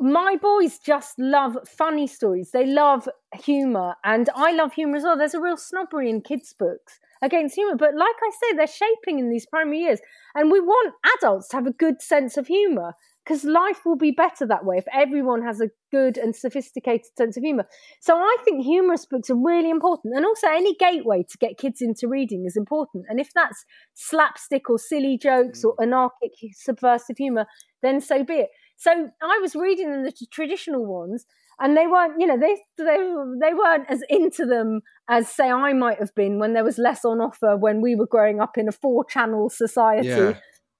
My boys just love funny stories. They love humor, and I love humor as well. There's a real snobbery in kids' books against humor, but like I say, they're shaping in these primary years, and we want adults to have a good sense of humor because life will be better that way if everyone has a good and sophisticated sense of humor. So I think humorous books are really important, and also any gateway to get kids into reading is important. And if that's slapstick or silly jokes or mm. anarchic subversive humor, then so be it. So I was reading them the t- traditional ones, and they weren't, you know, they they they weren't as into them as say I might have been when there was less on offer when we were growing up in a four channel society. Yeah.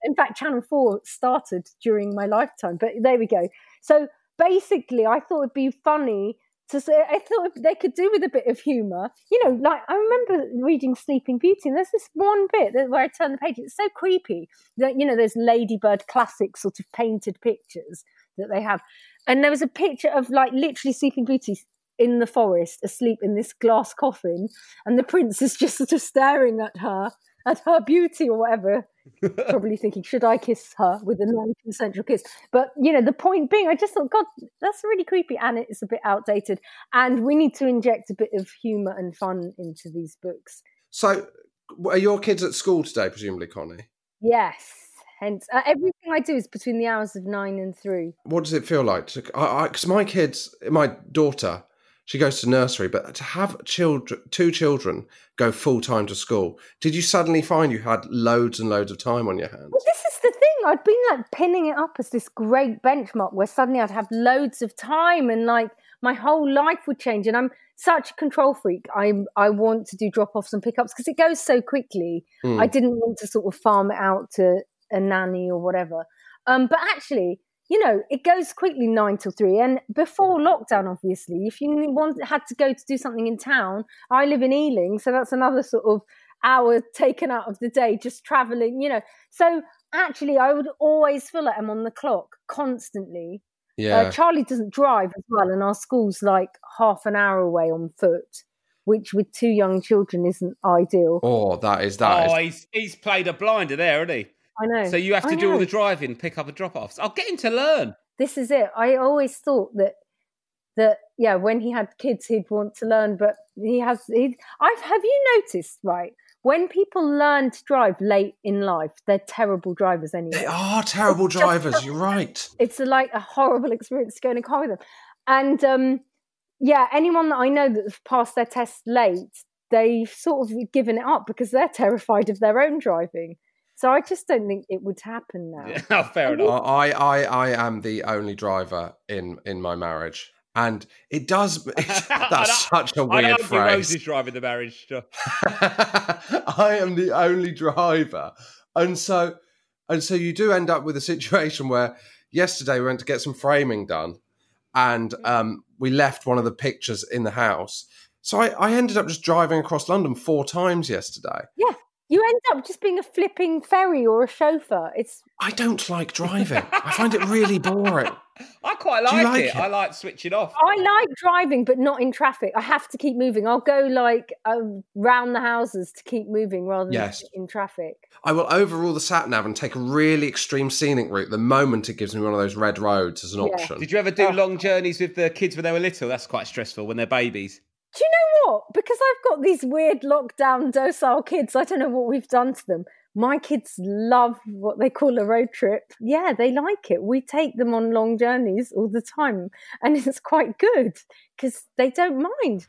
In fact, Channel Four started during my lifetime, but there we go. So basically, I thought it'd be funny to say. I thought they could do with a bit of humour. You know, like I remember reading Sleeping Beauty, and there's this one bit that, where I turn the page. It's so creepy that you know, there's Ladybird classic sort of painted pictures that they have, and there was a picture of like literally Sleeping Beauty in the forest, asleep in this glass coffin, and the prince is just sort of staring at her, at her beauty or whatever, probably thinking, should I kiss her with a non-consensual kiss? But you know, the point being, I just thought, God, that's really creepy, and it's a bit outdated, and we need to inject a bit of humour and fun into these books. So, are your kids at school today, presumably, Konnie? Yes. Hence, uh, everything I do is between the hours of nine and three. What does it feel like? To, I, because my kids, my daughter, she goes to nursery, but to have children, two children go full time to school, did you suddenly find you had loads and loads of time on your hands? Well, this is the thing. I'd been like pinning it up as this great benchmark where suddenly I'd have loads of time and like my whole life would change. And I'm such a control freak. I I want to do drop offs and pickups because it goes so quickly. Mm. I didn't want to sort of farm it out to a nanny or whatever. Um, but actually, you know, it goes quickly nine till three. And before lockdown, obviously, if you want had to go to do something in town, I live in Ealing, so that's another sort of hour taken out of the day just traveling. You know, so actually, I would always feel like I'm on the clock constantly. Yeah. Uh, Charlie doesn't drive as well, and our school's like half an hour away on foot, which with two young children isn't ideal. oh, that is that. oh, is- he's he's played a blinder there, hasn't he? I know. So you have I to do all the driving, pick up and drop offs. I'll get him to learn. this is it. I always thought that that yeah, when he had kids, he'd want to learn, but he has. He, I've have you noticed right when people learn to drive late in life, they're terrible drivers anyway. They are terrible It's drivers. not- You're right. It's a, like a horrible experience to go in a car with them, and um, yeah, anyone that I know that's passed their test late, they've sort of given it up because they're terrified of their own driving. So I just don't think it would happen now. Oh, fair enough. I, I, I am the only driver in in my marriage, and it does. that's such a weird don't think Rose phrase. is driving the marriage. I am the only driver, and so and so you do end up with a situation where yesterday we went to get some framing done, and um, we left one of the pictures in the house. So I, I ended up just driving across London four times yesterday. Yeah, you end up just being a flipping ferry or a chauffeur. It's I don't like driving. I find it really boring. I quite like, like it. it? I like switching off. I like driving, but not in traffic. I have to keep moving. I'll go like um, round the houses to keep moving rather than Yes. in traffic. I will overrule the sat nav and take a really extreme scenic route the moment it gives me one of those red roads as an Yeah. option. Did you ever do Oh. long journeys with the kids when they were little? That's quite stressful when they're babies. Do you know what? Because I've got these weird lockdown docile kids, I don't know what we've done to them. My kids love what they call a road trip. Yeah, they like it. We take them on long journeys all the time, and it's quite good because they don't mind.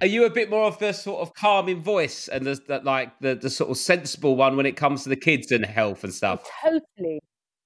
Are you a bit more of the sort of calming voice and the, the like the, the sort of sensible one when it comes to the kids and health and stuff? Totally.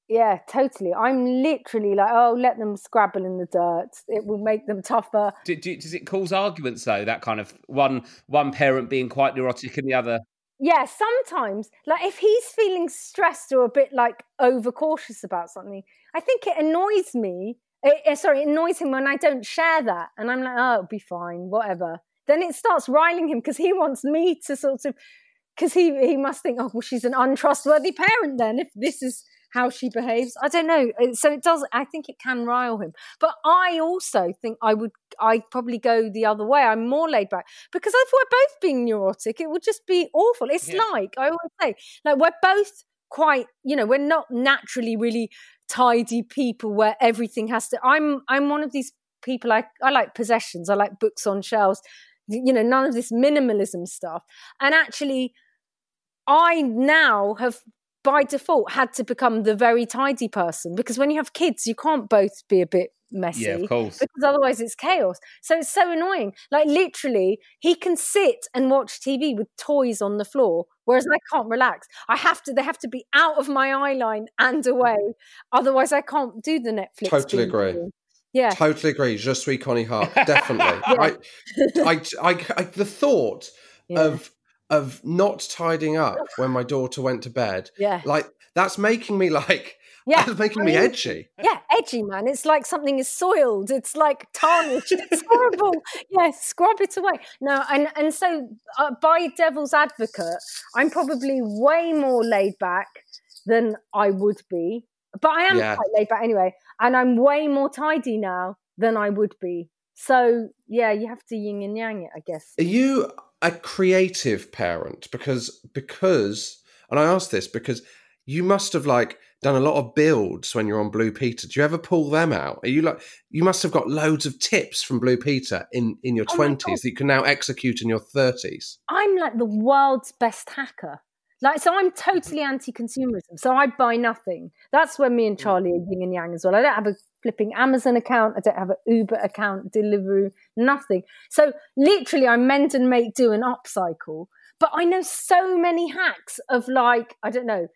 Yeah, totally. I'm literally like, oh, let them scrabble in the dirt. It will make them tougher. Do, do, does it cause arguments though? That kind of one one parent being quite neurotic and the other. yeah, sometimes, like if he's feeling stressed or a bit like overcautious about something, I think it annoys me. It, it- sorry, it annoys him when I don't share that, and I'm like, oh, it'll be fine, whatever. Then it starts riling him because he wants me to sort of, because he he must think, oh, well, she's an untrustworthy parent. Then if this is how she behaves, I don't know. Uh, So it does. I think it can rile him. But I also think I would. I probably go the other way. I'm more laid back because if we're both being neurotic, it would just be awful. It's Yeah. like I always say, like we're both quite. You know, we're not naturally really tidy people where everything has to. I'm I'm one of these people. I I like possessions. I like books on shelves. You know, none of this minimalism stuff. And actually, I now have by default had to become the very tidy person because when you have kids, you can't both be a bit messy Yeah, of course. because otherwise it's chaos. So it's so annoying. Like literally, he can sit and watch TV with toys on the floor, whereas I can't relax. I have to. They have to be out of my eye line and away, otherwise I can't do the Netflix. Totally agree. thing. Yeah. Totally agree. Je suis Konnie Hart. Definitely. I, I, I, I, the thought Yeah. of of not tidying up when my daughter went to bed, Yeah. like that's making me like Yeah, that's making I me edgy. Yeah, edgy, man. It's like something is soiled. It's like tarnished. It's horrible. Yeah, scrub it away. No, and and so uh, by devil's advocate, I'm probably way more laid back than I would be. But I am Yeah. quite laid back anyway, and I'm way more tidy now than I would be. So yeah, you have to yin and yang it, I guess. Are you a creative parent? Because because and I ask this because you must have like done a lot of builds when you're on Blue Peter. Do you ever pull them out? Are you like you must have got loads of tips from Blue Peter in in your Oh twenties God. that you can now execute in your thirties? I'm like the world's best hacker. Like, so I'm totally anti-consumerism. So I buy nothing. That's where me and mm. Charlie are yin and yang as well. I don't have a flipping Amazon account. I don't have an Uber account, Deliveroo, nothing. So literally, I mend and make do and upcycle. But I know so many hacks of like, I don't know,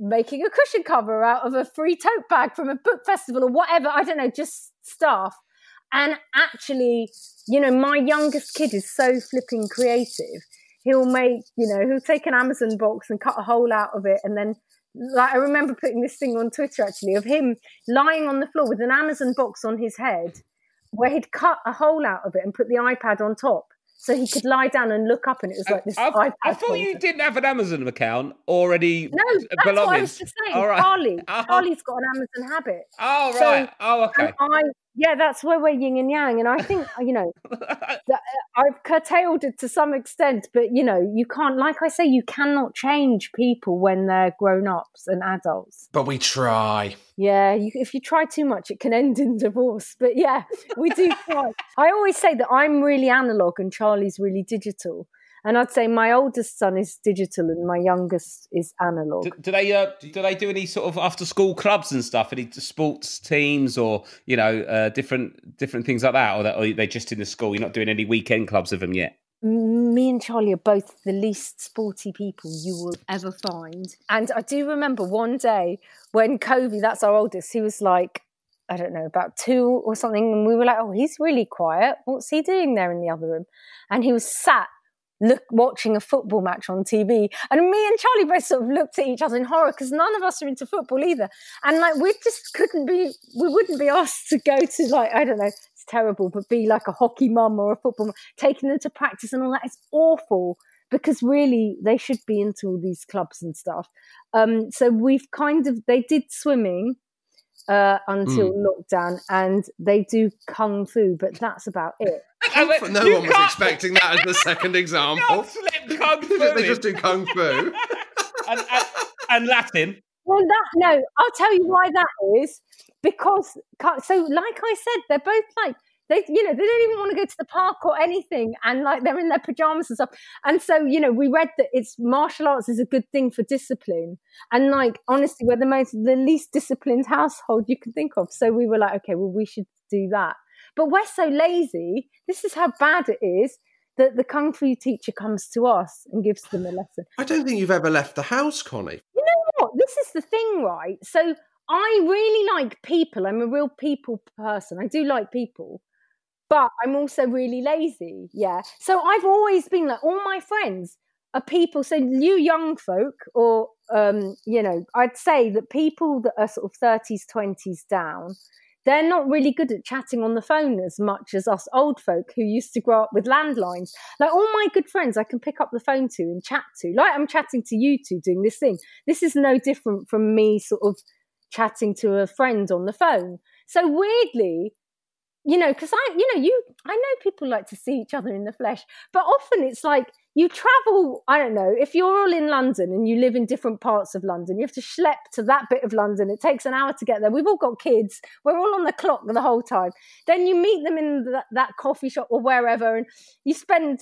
making a cushion cover out of a free tote bag from a book festival or whatever. I don't know, just stuff. And actually, you know, my youngest kid is so flipping creative. He'll make, you know, he'll take an Amazon box and cut a hole out of it. And then, like, I remember putting this thing on Twitter actually of him lying on the floor with an Amazon box on his head where he'd cut a hole out of it and put the iPad on top. So he could lie down and look up, and it was like this I, iPad. I thought you didn't have an Amazon account already. No, that's what I was just saying. All right. Charlie, Uh-huh. Charlie's got an Amazon habit. Oh So- right. oh okay. And I, yeah, that's where we're yin and yang. And I think, you know, uh, I've curtailed it to some extent, but, you know, you can't, like I say, you cannot change people when they're grown ups and adults. But we try. Yeah, you, if you try too much, it can end in divorce. But yeah, we do try. I always say that I'm really analog and Charlie's really digital. And I'd say my oldest son is digital and my youngest is analog. Do, do they uh, do they do any sort of after school clubs and stuff? Any sports teams or you know uh, different different things like that, or, that, or are they just in the school? You're not doing any weekend clubs with them yet. me and Charlie are both the least sporty people you will ever find. And I do remember one day when Kobe, that's our oldest, he was like, I don't know, about two or something. And we were like, oh, he's really quiet. What's he doing there in the other room? And he was sat look watching a football match on TV. And me and Charlie both sort of looked at each other in horror because none of us are into football either. And like we just couldn't be we wouldn't be asked to go to like, I don't know, it's terrible, but be like a hockey mum or a football mum, taking them to practice and all that. It's awful because really they should be into all these clubs and stuff. Um, so we've kind of they did swimming uh, until lockdown and they do kung fu, but that's about it. No one was expecting that as the second example. Kung fu they in. just do kung fu. and, and, and Latin. Well, that no, I'll tell you why that is because so like I said, they're both like they, you know, they don't even want to go to the park or anything, and like they're in their pajamas and stuff. And so, you know, we read that it's martial arts is a good thing for discipline, and like honestly, we're the most the least disciplined household you can think of. So we were like, okay, well, we should do that. But we're so lazy. This is how bad it is that the kung fu teacher comes to us and gives them a lesson. I don't think you've ever left the house, Konnie. You know what? This is the thing, right? So I really like people. I'm a real people person. I do like people, but I'm also really lazy. Yeah. So I've always been like, all my friends are people. So you young folk, or um, you know, I'd say that people that are sort of thirties, twenties down, they're not really good at chatting on the phone as much as us old folk who used to grow up with landlines. Like all my good friends, I can pick up the phone to and chat to. Like I'm chatting to you two doing this thing. This is no different from me sort of chatting to a friend on the phone. So weirdly, you know, because I, you know, you, I know people like to see each other in the flesh, but often it's like you travel. I don't know if you're all in London and you live in different parts of London, you have to schlep to that bit of London. It takes an hour to get there. We've all got kids. We're all on the clock the whole time. Then you meet them in that, that coffee shop or wherever, and you spend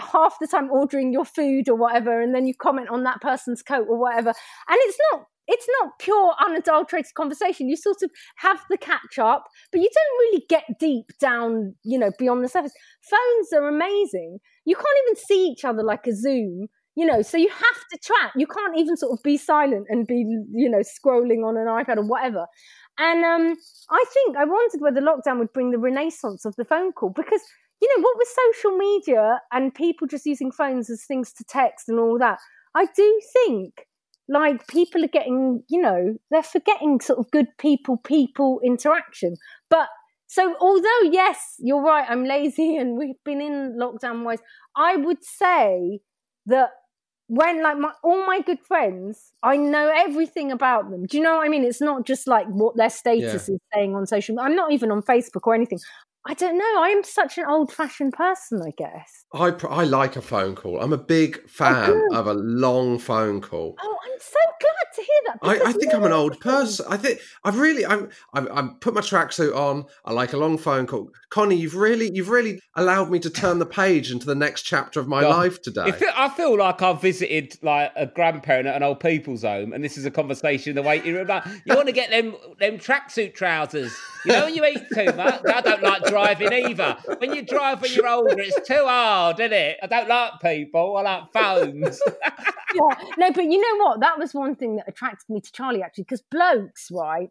half the time ordering your food or whatever, and then you comment on that person's coat or whatever. And it's not it's not pure unadulterated conversation. You sort of have the catch up, but you don't really get deep down, you know, beyond the surface. Phones are amazing. You can't even see each other like a Zoom, you know, so you have to chat. You can't even sort of be silent and be, you know, scrolling on an iPad or whatever. And um, I think I wondered whether lockdown would bring the renaissance of the phone call because, you know, what with social media and people just using phones as things to text and all that, I do think like people are getting, you know, they're forgetting sort of good people people interaction. But so although yes, you're right, I'm lazy and we've been in lockdown wise, I would say that when like my all my good friends, I know everything about them. Do you know what I mean? It's not just like what their status Yeah. is saying on social media. I'm not even on Facebook or anything. I don't know. I am such an old fashioned person, I guess. I pr- I like a phone call. I'm a big fan of a long phone call. Oh, I'm so glad to hear that. I, I think I'm an old person. I think I've really I'm I'm, I'm put my tracksuit on. I like a long phone call. Konnie, you've really you've really allowed me to turn the page into the next chapter of my Well, life today. If it, I feel like I've visited like a grandparent at an old people's home, and this is a conversation in the waiting room. Like, you want to get them them tracksuit trousers? You know, when you eat too much. I don't like driving either. When you drive when you're older, it's too hard, isn't it? I don't like people. I like phones. yeah. No, but you know what? That was one thing that attracted me to Charlie actually, because blokes, right?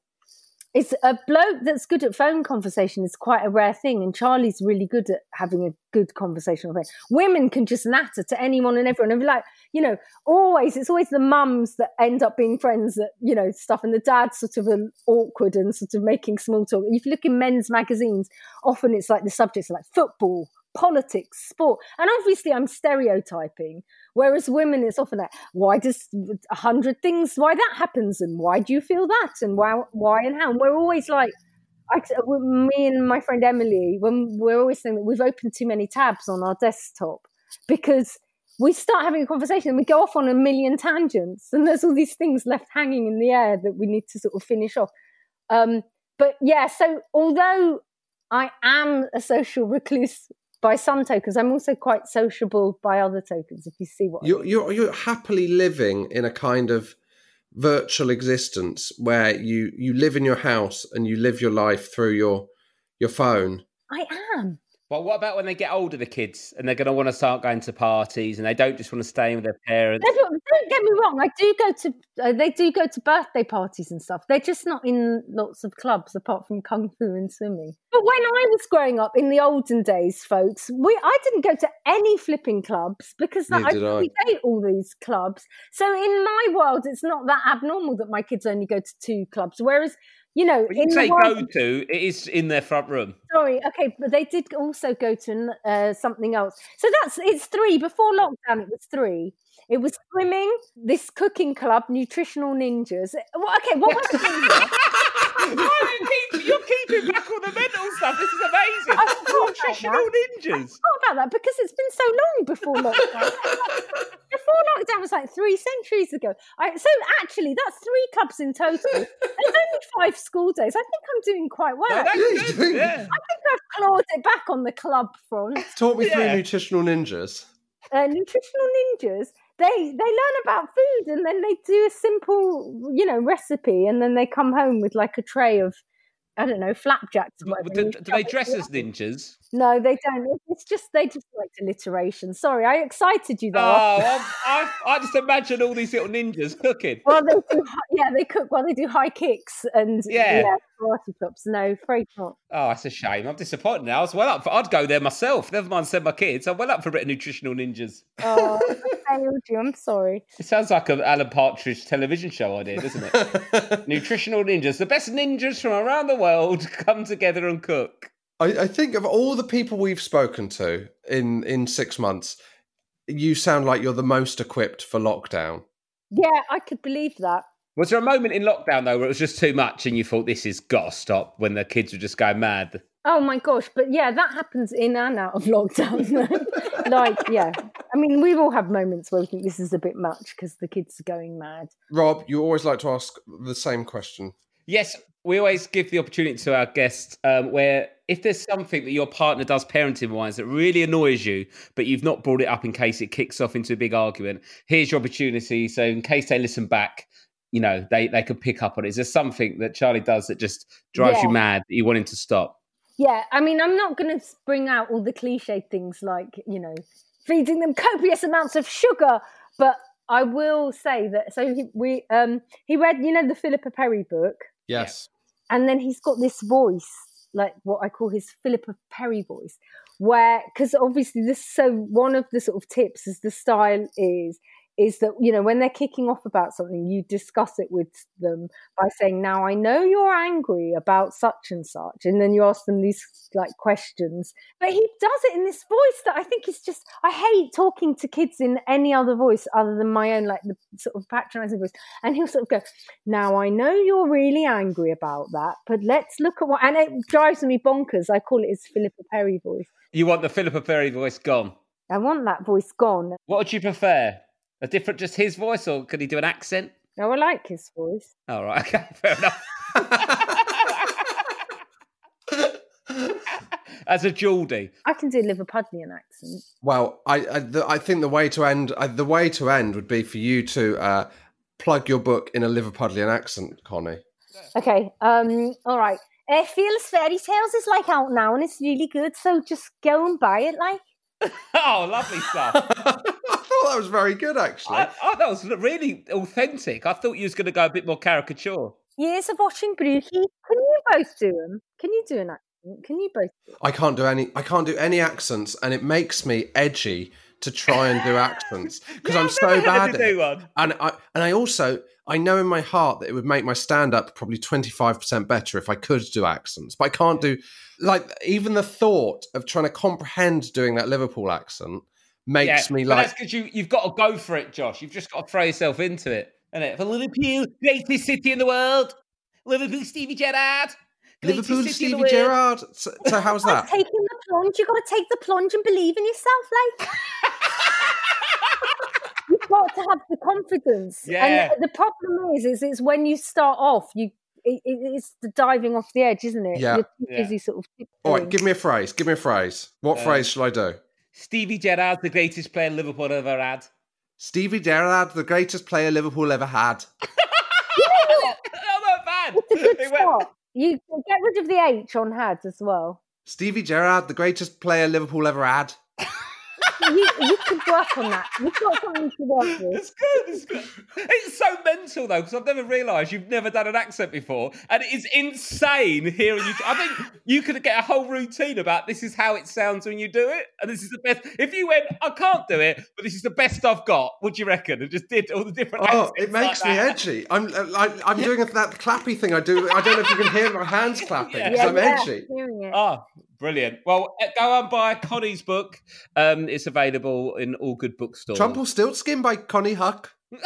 It's a bloke that's good at phone conversation is quite a rare thing, and Charlie's really good at having a good conversation with Women can just natter to anyone and everyone, and be like, you know, always it's always the mums that end up being friends that you know stuff, and the dads sort of are awkward and sort of making small talk. If you look in men's magazines, often it's like the subjects are like football, politics, sport, and obviously I'm stereotyping. Whereas women, it's often like, why does a hundred things, why that happens, and why do you feel that, and why, why and how? And we're always like, I, me and my friend Emily, when we're always saying that we've opened too many tabs on our desktop because we start having a conversation and we go off on a million tangents, and there's all these things left hanging in the air that we need to sort of finish off. Um, but yeah, so although I am a social recluse by some tokens, I'm also quite sociable by other tokens. If you see what you're mean. you're you're happily living in a kind of virtual existence where you you live in your house and you live your life through your your phone. I am. But what about when they get older, the kids, and they're going to want to start going to parties, and they don't just want to stay with their parents? They don't, don't get me wrong. I do go to. Uh, they do go to birthday parties and stuff. They're just not in lots of clubs apart from kung fu and swimming. But when I was growing up in the olden days, folks, we I didn't go to any flipping clubs because I Neither did I. predate all these clubs. So in my world, it's not that abnormal that my kids only go to two clubs. Whereas you know, When you in say go to, it is in their front room. Sorry, okay, but they did also go to uh, something else. So that's it's three. Before lockdown, it was three. It was swimming, this cooking club, nutritional ninjas. Well, okay, what was the thing here? Why are you keep, you're keeping back all the mental stuff. This is amazing. I forgot about Nutritional ninjas. What about that? Because it's been so long before lockdown. before lockdown was like three centuries ago. I, so actually, that's three clubs in total. There's only five school days. I think I'm doing quite well. No, that's good. doing- Yeah. I think I've clawed it back on the club front. Talk me Yeah. through nutritional ninjas. uh, nutritional ninjas they they learn about food and then they do a simple you know recipe and then they come home with like a tray of I don't know flapjacks. Do, do they dress as ninjas? No, they don't. It's just they just like alliteration. Sorry, I excited you Oh, though. I'm- I, I just imagine all these little ninjas cooking. Well, they do. Yeah, they cook while they do high kicks and Yeah. karate chops. No, afraid not. Oh, that's a shame. I'm disappointed now. I was well up for. I'd go there myself. Never mind send my kids. I'm well up for a bit of nutritional ninjas. Oh, failed you. I'm sorry. It sounds like an Alan Partridge television show idea, doesn't it? Nutritional ninjas. The best ninjas from around the world come together and cook. I, I think of all the people we've spoken to in in six months, you sound like you're the most equipped for lockdown. Yeah, I could believe that. Was there a moment in lockdown though where it was just too much and you thought this is gotta stop when the kids were just going mad? Oh my gosh, but yeah, that happens in and out of lockdown. like, yeah. I mean, we all have moments where we think this is a bit much because the kids are going mad. Rob, you always like to ask the same question. Yes, we always give the opportunity to our guests um, where if there's something that your partner does parenting wise that really annoys you, but you've not brought it up in case it kicks off into a big argument, here's your opportunity. So, in case they listen back, you know, they, they could pick up on it. Is there something that Charlie does that just drives you mad that you want him to stop? Yeah, I mean, I'm not going to bring out all the cliche things like, you know, feeding them copious amounts of sugar, but I will say that. So he, we, um, he read, you know, the Philippa Perry book, Yes. and then he's got this voice, like what I call his Philippa Perry voice, where because obviously this. So one of the sort of tips is the style is is that you know when they're kicking off about something, you discuss it with them by saying, "Now I know you're angry about such and such," and then you ask them these like questions. But he does it in this voice that I think is just. I hate talking to kids in any other voice other than my own, like the sort of patronising voice. And he'll sort of go, "Now I know you're really angry about that, but let's look at what." And it drives me bonkers. I call it his Philippa Perry voice. You want the Philippa Perry voice gone. I want that voice gone. What would you prefer? A different, just his voice, or could he do an accent? Now I like his voice. All right, okay, fair enough. As a Geordie, I can do Liverpudlian accent. Well, I I, the, I think the way to end uh, the way to end would be for you to uh, plug your book in a Liverpudlian accent, Konnie. Okay. Um. All right. Uh, Fearless Fairy Tales is like out now and it's really good. So just go and buy it. Like. oh, lovely stuff. I thought that was very good, actually. I, I, that was really authentic. I thought you was going to go a bit more caricature. Years of watching Brookie. Can you both do them? Can you do an accent? Can you both? Do I can't do any. I can't do any accents, and it makes me edgy to try and do accents because I'm so bad. at it. do one. And I and I also I know in my heart that it would make my stand up probably twenty five percent better if I could do accents, but I can't do like even the thought of trying to comprehend doing that Liverpool accent makes Yeah, me but like that's because you you've got to go for it, Josh. You've just got to throw yourself into it, innit? For Liverpool, greatest city in the world. Liverpool, Stevie Gerrard. Liverpool city in the Stevie world. Gerrard. So, so how's Like that? taking the plunge. You got to take the plunge and believe in yourself. Like. You've got to have the confidence. Yeah. And the problem is, is it's when you start off, you it, it- it's the diving off the edge, isn't it? Yeah. You're too Yeah. busy sort of. All right, give me a phrase. Give me a phrase. What Uh, phrase shall I do? Stevie Gerrard, the greatest player Liverpool ever had. Stevie Gerrard, the greatest player Liverpool ever had. oh, not bad. It's a good It went- start. You get rid of the H on had as well. Stevie Gerrard, the greatest player Liverpool ever had. You, you could work on that. You've got something to work with. It's good. It's good. It's so mental though, because I've never realised you've never done an accent before, and it is insane hearing you. I think you could get a whole routine about this is how it sounds when you do it, and this is the best. If you went, I can't do it, but this is the best I've got. What do you reckon? And just did all the different. Oh, accents it makes like me that. edgy. I'm I, I'm doing that clappy thing I do. I don't know if you can hear my hands clapping Yeah. because I'm yeah, edgy. hearing it. Ah, brilliant. Well, uh, go and buy Konnie's book. Um, it's available in all good bookstores. Trumpelstiltskin by Konnie Huq.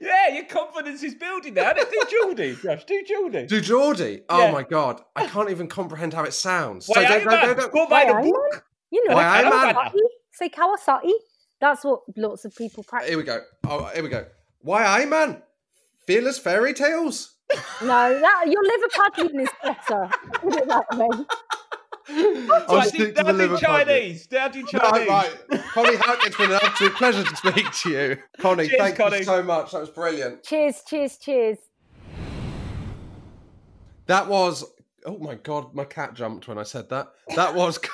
yeah, your confidence is building now. Do Geordie, Josh. Do Geordie. Do Geordie. Oh Yeah. my god, I can't even comprehend how it sounds. Why, don't- don't- don't- don't- Go buy the Why, book. You know, Why, I'm a- Kawasaki. Say Kawasaki. That's what lots of people practice. Here we go. Oh, here we go. Why, I man, fearless fairy tales. No, that your Liverpudlian is better. Put it that way. I'll Right, stick to the now do Liverpool. Chinese. Now do No, Chinese. right. Konnie Huq, it's been an absolute pleasure to speak to you. Konnie, Cheers, thank Konnie. you so much. That was brilliant. Cheers, cheers, cheers. That was. Oh my god, my cat jumped when I said that. That was.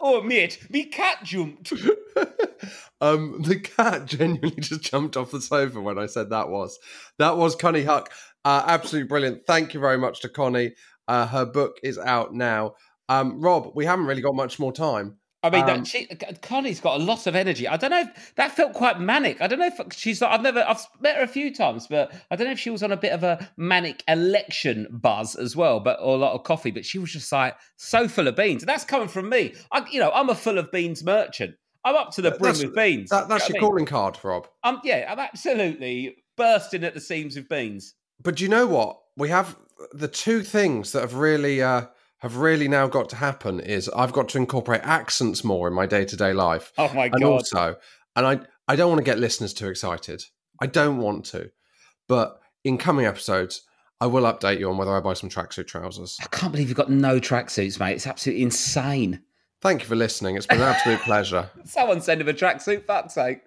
Oh, mate, me cat jumped. um, the cat genuinely just jumped off the sofa when I said that was. That was Konnie Huq. Uh, absolutely brilliant. Thank you very much to Konnie. Uh, her book is out now. Um, Rob, we haven't really got much more time. I mean, Um, that she, Konnie's got a lot of energy. I don't know if that felt quite manic. I don't know if she's. I've never. I've met her a few times, but I don't know if she was on a bit of a manic election buzz as well, but or a lot of coffee. But she was just like so full of beans. And that's coming from me. I, you know, I'm a full of beans merchant. I'm up to the brim That's- with beans. That, that's You your know I mean? calling card, Rob. Um, yeah, I'm absolutely bursting at the seams with beans. But do you know what? We have the two things that have really uh, have really now got to happen is I've got to incorporate accents more in my day to day life. Oh my and god! also, and I I don't want to get listeners too excited. I don't want to, but in coming episodes, I will update you on whether I buy some tracksuit trousers. I can't believe you've got no tracksuits, mate. It's absolutely insane. Thank you for listening. It's been an absolute pleasure. Someone send him a tracksuit. Fuck's sake.